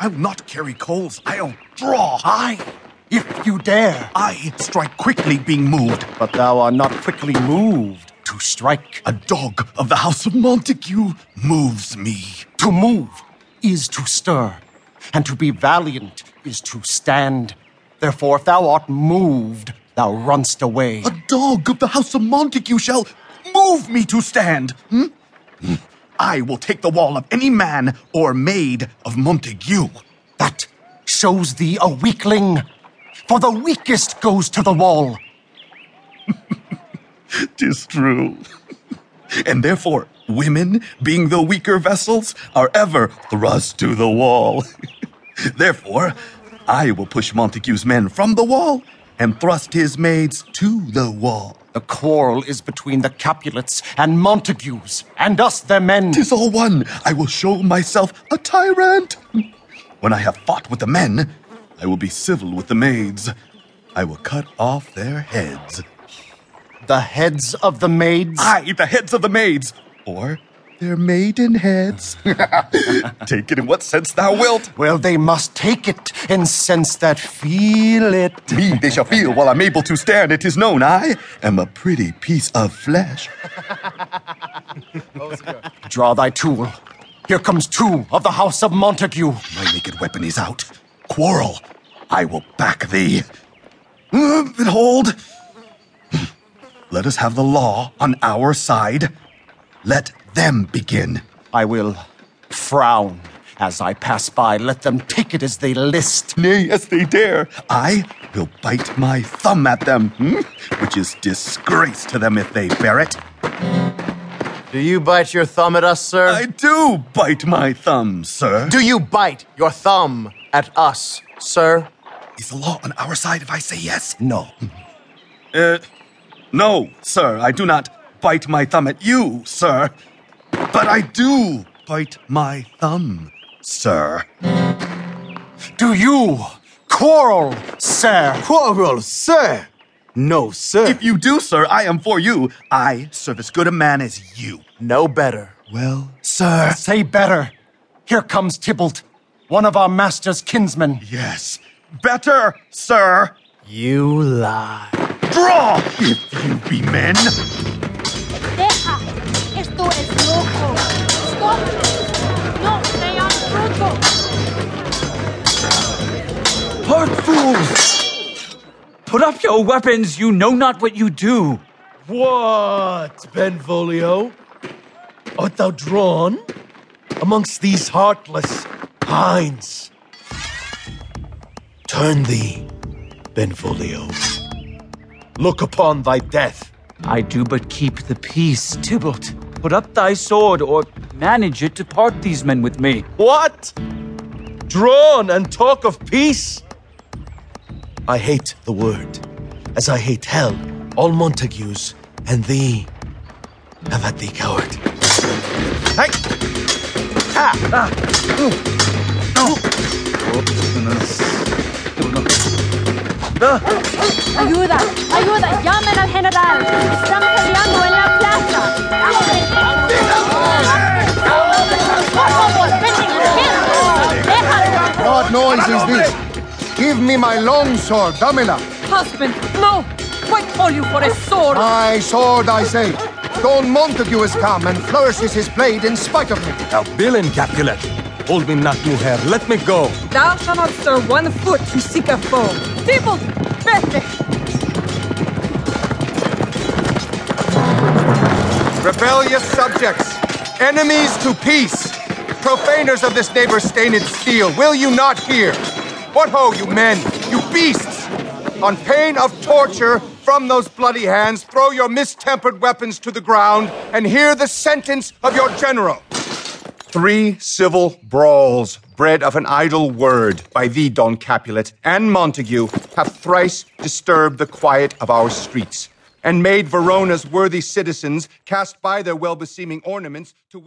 I will not carry coals. I'll draw. Aye, if you dare. I strike quickly, being moved. But thou art not quickly moved to strike. A dog of the house of Montague moves me. To move is to stir, and to be valiant is to stand. Therefore, if thou art moved, thou runst away. A dog of the house of Montague shall move me to stand. Hmm? I will take the wall of any man or maid of Montague. That shows thee a weakling, for the weakest goes to the wall. Tis true. and therefore, women, being the weaker vessels, are ever thrust to the wall. therefore, I will push Montague's men from the wall and thrust his maids to the wall. The quarrel is between the Capulets and Montagues, and us, their men. Tis all one. I will show myself a tyrant. When I have fought with the men, I will be civil with the maids. I will cut off their heads. The heads of the maids? Aye, the heads of the maids. Or their maiden heads. take it in what sense thou wilt. Well, they must take it in sense that feel it. Me they shall feel while I'm able to stand. It is known I am a pretty piece of flesh. Draw thy tool. Here comes two of the house of Montague. My naked weapon is out. Quarrel. I will back thee. Uh, behold. Let us have the law on our side. Let them begin. I will frown as I pass by. Let them take it as they list. Nay, as they dare. I will bite my thumb at them, hmm? which is disgrace to them if they bear it. Do you bite your thumb at us, sir? I do bite my thumb, sir. Do you bite your thumb at us, sir? Is the law on our side if I say yes? No. Uh, no, sir, I do not bite my thumb at you, sir. But I do bite my thumb, sir. Do you quarrel, sir? Quarrel, sir? No, sir. If you do, sir, I am for you. I serve as good a man as you. No better. Well, sir. Say better. Here comes Tybalt, one of our master's kinsmen. Yes. Better, sir. You lie. Draw, if you be men. Heart fools! Put up your weapons, you know not what you do. What, Benvolio? Art thou drawn amongst these heartless hinds? Turn thee, Benvolio. Look upon thy death. I do but keep the peace, Tybalt. Put up thy sword, or manage it to part these men with me. What? Drawn and talk of peace? I hate the word, as I hate hell, all Montagues, and thee. Have at thee, coward. Hey! Ah! ah. Oh goodness. Ayuda, ayuda, llamen al general. Están peleando en la plaza. Por favor, vete, déjalo. What noise is this? Give me my long sword, dámela. Husband, no. Why call you for a sword? My sword, I say. Don Montague has come and flourishes his blade in spite of me. Thou villain, Capulet! Hold me not, mujer. Let me go. Thou shalt not stir one foot to seek a foe. Tybalt, vete. Rebellious subjects, enemies to peace, profaners of this neighbor's stained steel, will you not hear? What ho, you men, you beasts! On pain of torture from those bloody hands, throw your mistempered weapons to the ground and hear the sentence of your general. Three civil brawls, bred of an idle word, by thee, Don Capulet, and Montague, have thrice disturbed the quiet of our streets, and made Verona's worthy citizens cast by their well beseeming ornaments to